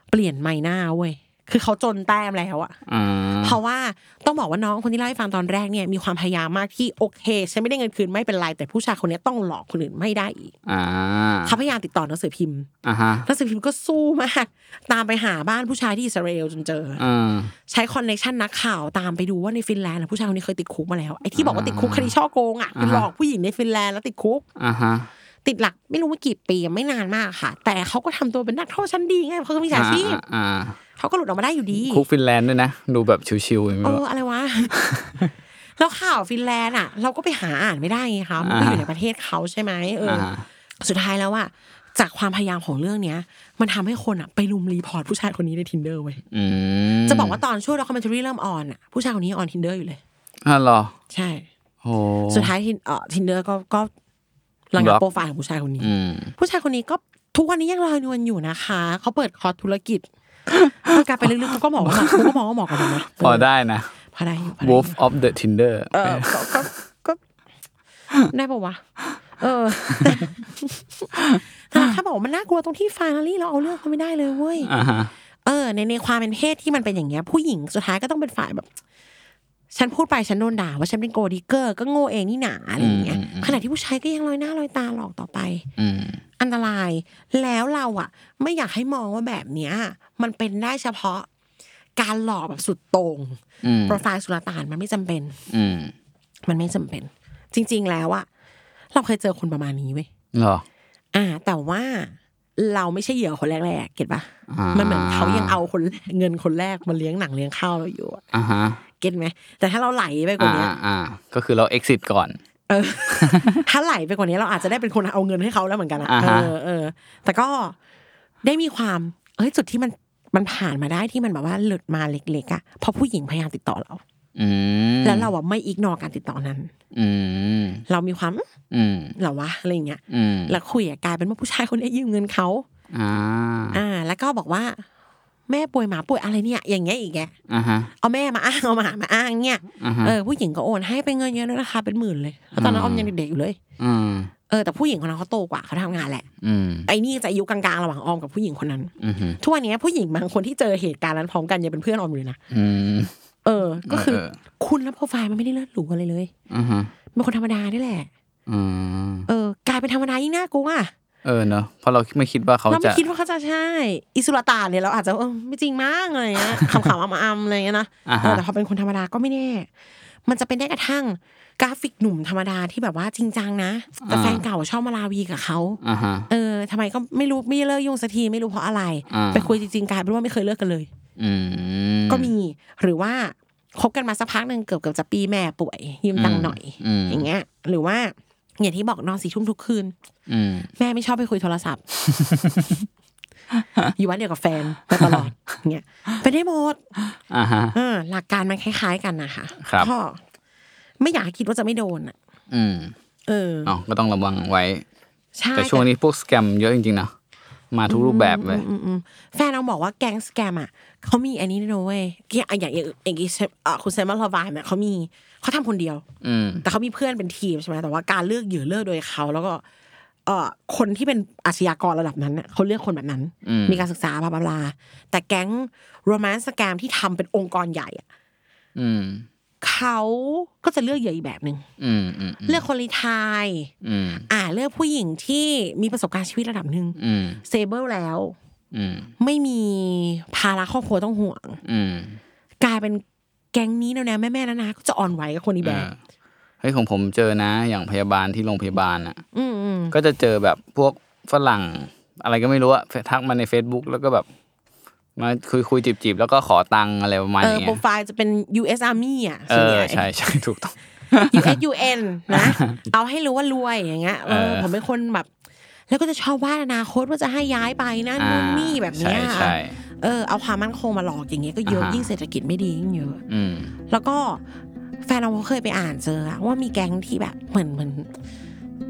เปลี่ยนใบหน้าเว้ย คือเขาจนแต้มแล้วอะอ่าเพราะว่าต้องบอกว่าน้องคนที่เล่าให้ฟังตอนแรกเนี่ยมีความพยายามมากที่โอเคฉันไม่ได้เงินคืนไม่เป็นไรแต่ผู้ชายคนนี้ต้องหลอกคนอื่นไม่ได้อีกอ่าเขาพยายามติดต่อหนังสือพิมพ์อ่าฮะหนังสือพิมพ์ก็สู้มาก ตามไปหาบ้านผู้ชายที่อิสราเอลจนเจอออ่าใช้ connection นักข่าวตามไปดูว่าในฟินแลนด์น่ะผู้ชายคนนี้เคยติดคุกมาแล้วไอ้ที่บอกว่าติดคุกคดีช่อโกงอะคือหลอกผู้หญิงในฟินแลนด์แล้วติดคุกอ่าฮะ ติดหลักไม่รู้ว่ากี่ปีไม่นานมากค่ะ แต่เขาก็ทำตัวเป็นนักโทษชั้นดีไงเพราะเขาคือมิจฉาชีพอ่าเขาก็หลุดออกมาได้อยู่ดีคุกฟินแลนด์ด้วยนะดูแบบชิวๆอย่างเอนี้ออะไรวะแล้วข่าวฟินแลนด์อะ เราก็ไปหาอ่านไม่ได้ไงคะมันก็อยู่ในประเทศเขาใช่ไหมเออออ่าสุดท้ายแล้วอะจากความพยายามของเรื่องเนี้ย มันทำให้คนอะไปลุม report ผู้ชายคนนี้ใน tinder เว้ยอืมจะบอกว่าตอนช่วง documentary เริ่ม on อะผู้ชายคนนี้ on Tinder อยู่เลยอ่าเหรอใช่โอ้สุดท้ายทินเอ่อ tinder ก็ก็ ระงับบล็อกโปรไฟล์ของผู้ชายคนนี้อืมผู้ชายคนนี้ก็ทุกวันนี้ยังลอยนวลอยู่นะคะ เขาเปิดคอร์สธุรกิจเอากลับไปลึกๆกูก็มองว่าเหมาะกูก็มองว่าเหมาะกับมันนะพอได้นะพอได้อยู่พอได้อยู่ Wolf of the Tinder เออก็ก็ก็ได้ปะวะเออแต่ถ้าบอกว่ามันน่ากลัวตรงที่ฟานาลี่เราเอาเรื่องเขาไม่ได้เลยเว้ยอ่าฮะเออในในความเป็นเพศที่มันเป็นอย่างเงี้ย ผู้หญิงสุดท้ายก็ต้องเป็นฝ่ายแบบ ฉันพูดไปฉันโดนด่าว่าฉันเป็นโกดิเกอร์ก็โง่เองนี่หนาอะไรอย่างเงี้ยอืมอืมขณะที่ผู้ชายก็ยังลอยหน้าลอยตาหลอกต่อไปอืมอันตรายแล้วเราอะ ไม่อยากให้มองว่าแบบเนี้ย มันเป็นได้เฉพาะ การหลอกแบบสุดโต่งอืมโปรไฟล์สุลต่านมันไม่จำเป็น อืมมันไม่จำเป็น จริง ๆ แล้วอะเราเคยเจอคนประมาณนี้เว้ยเหรอ อ่า แต่ว่า เราไม่ใช่เหยื่อคนแรกๆเก็ตปะอ่ามัมันเหมือนเขายังเอาคนเงินคนแรกมาเลี้ยงหนังเลี้ยงข้าวเราอยู่อะอ่าฮะเก็ตไหมแต่ถ้าเราไหลไปกว่าอ่านี้อ่าก็คือเรา exit ก่อนเออถ้าไหลไปกว่านี้เราอาจจะได้เป็นคนเอาเงินให้เขาแล้วเหมือนกันอะอ่าเอฮะอเออแต่ก็ได้มีความ เอ้ยจุดที่มันมันผ่านมาได้ที่มันแบบว่าหลุดมาเล็กๆอะเพราะผู้หญิงพยายามติดต่อเราอืม แล้วเราอะไม่อิกนอการติดต่อนั้นอืมเรามีความอืมเหรอวะอะไรอย่างเงี้ยอืมแล้วคุยอะกลายเป็นว่าผู้ชายคนนี้ยืมเงินเขาอ่าอ่า แล้วก็บอกว่า แม่ป่วยหมาป่วยอะไรเนี่ย อย่างเงี้ยอีกแกอ่าฮะเอาแม่มาอ้างเอาหมามาอ้างเนี่ยอ่าฮะเออผู้หญิงก็โอนให้เป็นเงินเยอะด้วยนะคะเป็นหมื่นเลยแล้วตอนนั้นออมยังเด็กๆอยู่เลยอืมเออแต่ผู้หญิงคนนั้นเขาโตกว่าเขาทำงานแหละอืมไอ้นี่จะอายุกลางๆระหว่างออมกับผู้หญิงคนนั้นอืมทุกวันนี้ผู้หญิงบางคนที่เจอเหตุการณ์นั้นพร้อมกันยังเป็นเพื่อนออมอยู่เลยนะอืม เออ ก็คือเออคุณแล้วโปรไฟล์มันไม่ได้เลิศหรูอะไรเลยอืมเป็นคนธรรมดานี่แหละอืมเออ กลายเป็นธรรมดายิ่งน่ากลัวเออเนอะเพราะเราไม่คิดว่าเขาเราไม่จะคิดว่าเขาจะใช่ อิสุลตานเนี่ยเราอาจจะเออไม่จริงมากอะไรเงี้ยขำๆอ้ำๆอะไรเงี้ยนะอ่าเอฮะอแต่พอเป็นคนธรรมดาก็ไม่แน่ มันจะเป็นได้กระทั่งกราฟิกหนุ่มธรรมดาที่แบบว่าจริงจังนะแต่แฟนเก่าชอบมาลาวีกับเขาอ่าฮะเออทำไมก็ไม่รู้ไม่เลิกยุ่งสักทีไม่รู้เพราะอะไรอ่าไปคุยจริงๆกลายเป็นว่าไม่เคยเลิกกันเลยอืมก็มีหรือว่าคบกันมาสักพักหนึ่งเกือบเกือบจะปีแม่ป่วย ยืมตังค์หน่อยอืมอย่างเงี้ย หรือว่าอย่างที่บอกนอนสี่ทุ่มทุกคืนอืมแม่ไม่ชอบไปคุยโทรศัพท์ อยู่วันเดียวกับแฟนมาตลอดเงี้ยไปได้หมดอ่าฮะเออหลักการมันคล้าย ๆ กันนะคะครับก็ไม่อยากให้คิดว่าจะไม่โดนอะ อืม เอออ๋อก็ต้องระวังไว้ใช่แต่ช่วงนี้พวกสแกมเยอะจริงๆนะมาทุกรูปแบบเลยอืมอืมแฟนเราบอกว่าแก๊งสแกมอะเขามีอันนี้ด้วยนะเว้ยอย่างอย่างอย่างอย่างอีเอ่อคุณเซมาลาวายเนี่ยเขามีเขาทำคนเดียว อืมแต่เขามีเพื่อนเป็นทีมใช่ไหมแต่ว่าการเลือกเหยื่อเลือกโดยเขาแล้วก็เอ่อ คนที่เป็นอาชญากรระดับนั้นน่ะเขาเลือกคนแบบนั้นอืมมีการศึกษาบลาบลาบลาแต่แก๊งโรแมนต์สแกมที่ทำเป็นองค์กรใหญ่อะอืมเขาก็จะเลือกเหยื่ออีกแบบหนึ่งอืมอืมเลือกคนรีไทายอืมอ่าเลือกผู้หญิงที่มีประสบการณ์ชีวิตระดับหนึ่งอืมเซเบิลแล้วอืมไม่มีภาระครอบครัวต้องห่วงอืมกลายเป็นแก๊งนี้แนวๆแม่ๆนะนะก็จะอ่อนไหวกับคนอีกเอแบบอ เฮ้ยของผมเจอนะ อย่างพยาบาลที่โรงพยาบาลอะอืมอืมก็จะเจอแบบพวกฝรั่ง อะไรก็ไม่รู้อะทักมาใน Facebook แล้วก็แบบ มาคุยคุยจีบจีบๆแล้วก็ขอตังค์อะไรประมาณเอออย่างโปรเงี้ยไฟล์จะเป็น US Army อะเอส่วนอใหญ่ใช่ใช่ถูกต้อง US UN นะเอาให้รู้ว่ารวยอย่างเงี้ยเออเออผมเป็นคนแบบ แล้วก็จะชอบวาดอนาคตว่าจะให้ย้ายไปนั่นนู่นนี่แบบเนี้ยใช่ใช่เออเอาความมั่นคงมาหลอกอย่างเงี้ยก็เยอะอ่าฮะยิ่งเศรษฐกิจไม่ดียิ่งเยอะอืมแล้วก็ แฟนเราเขาเคยไปอ่านเจออะว่ามีแก๊งที่แบบเหมือนเหมือน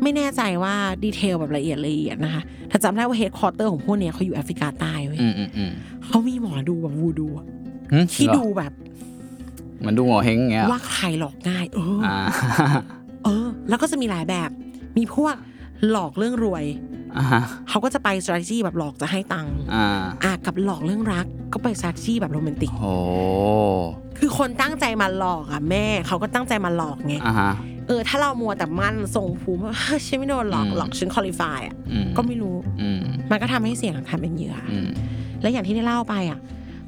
ไม่แน่ใจว่า detail แบบละเอียดละเอียดนะคะถ้าจำได้ว่า headquarter ของพวกเนี้ยเขาอยู่แอฟริกาใต้เว้ยอืมอืมอืมเขามีหมอดูแบบวูดูอะหึที่เหรอดูแบบเหมันดูหัวเฮงอย่างเงี้ยว่าใครหลอกง่าย เออออ่าเออ แล้วก็จะมีหลายแบบ มีพวกหลอกเรื่องรวยอ่าฮะ เขาก็จะไป strategy แบบหลอกจะให้ตังค์อ่าอะกับหลอกเรื่องรักก็ไป strategy แบบโรแมนติกโอ้คือคนตั้งใจมาหลอกอะแม่เขาก็ตั้งใจมาหลอกไงอ่าฮะเออถ้าเรามัวแต่มั่นส่งภูมิว่าเฮ้ยฉันไม่โดนหลอกอืมหลอกฉัน qualify อะอืมก็ไม่รู้อืมมันก็ทำให้เสี่ยงกับการเป็นเหยื่อออืมและอย่างที่ได้เล่าไปอะ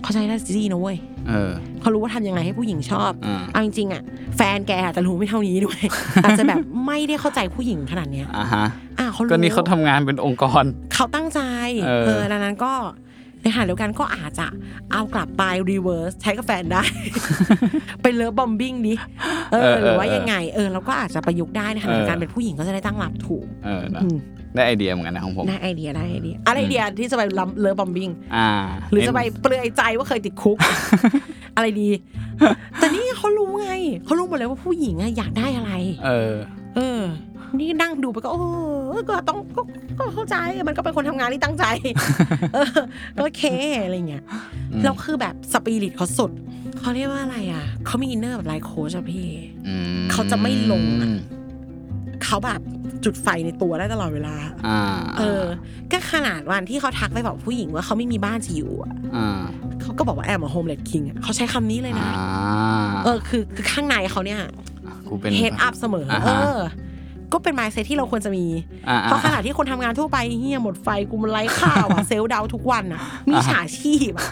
เขาใช้ strategy นะเว้ย เออเขารู้ว่าทำยังไงให้ผู้หญิงชอบอ่าเอาจริงๆอะแฟนแกอาจจะรู้ไม่เท่านี้ด้วย อาจจะแบบไม่ได้เข้าใจผู้หญิงขนาดเนี้ยอ่าฮะอะเขารู้ก็นี่เขาทำงานเป็นองค์กร เขาตั้งใจเออเออดังนั้นก็ในขณะเดียวกันก็อาจจะเอากลับไป reverse ใช้กับแฟนได้ ไป love bombing ดิเออหรือว่ายังไง เออเราก็อาจจะประยุกต์ได้ในขณะเดียวกันเป็นผู้หญิงก็จะได้ตั้งหลักถูกเออนะอืม ได้ไอเดียเหมือนกันนะของผม ได้ไอเดียได้ไอเดียอะไรไอเดียที่จะไป love bombingอ่า หรือจะไปเปลือยใจว่าเคยติดคุก อะไรดี แต่นี่เขารู้ไงเขารู้หมดเลยว่าผู้หญิงอะอยากได้อะไร เออ เออ นี่นั่งดูไปก็เออก็ต้องก็ก็เข้าใจมันก็เป็นคนทำงานที่ตั้งใจเออก็โอเคอะไรเงี้ยอืมแล้วคือแบบสปิริตเขาสุดเขาเรียกว่าอะไรอะเขามี inner แบบ life coach อะพี่อืเขาจะไม่ลงอะเขาแบบ จุดไฟในตัวได้ตลอดเวลาอ่าเออ ก็ขนาดวันที่เขาทักไปบอกผู้หญิงว่าเขาไม่มีบ้านจะอยู่อะอ่าเขาก็บอกว่า I'm homeless king อะเขาใช้คำนี้เลยอ่านะเออคือคือข้างในเขาเนี่ยกูเป็น head up เสมออ่าเอฮะอก็เป็น mindset ที่เราควรจะมีอ่าเพราะขณะที่คนทำงานทั่วไปเฮียหมดไฟกูมันไร้ค่าว่ะ self down ทุกวันอะมิจฉาชีพอะ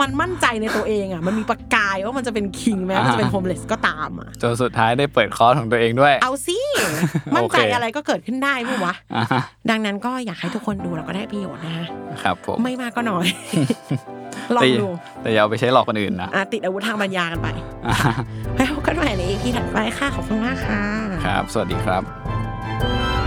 มันมั่นใจในตัวเองอะ มันมีประกายว่ามันจะเป็นคิงแม้มันจะเป็นโฮมเลสก็ตามอะจนสุดท้ายได้เปิดคอร์สของตัวเองด้วย เอาสิ มั่นใจโอเคอะไรก็เกิดขึ้นได้มั้วะอ่าฮะดังนั้นก็อยากให้ทุกคนดูแล้วก็ได้ประโยชน์นะฮะครับผมไม่มากก็น้อยลอแต่งอย่าดู แต่อย่าเอาไปใช้หลอกคนอื่นนะอะติดอาวุธทางปัญญากันไปอ่าฮะไว้พบกันใหม่ใน EP ถัดไปค่ะขอบคุณมากค่ะ ครับ สวัสดีครับ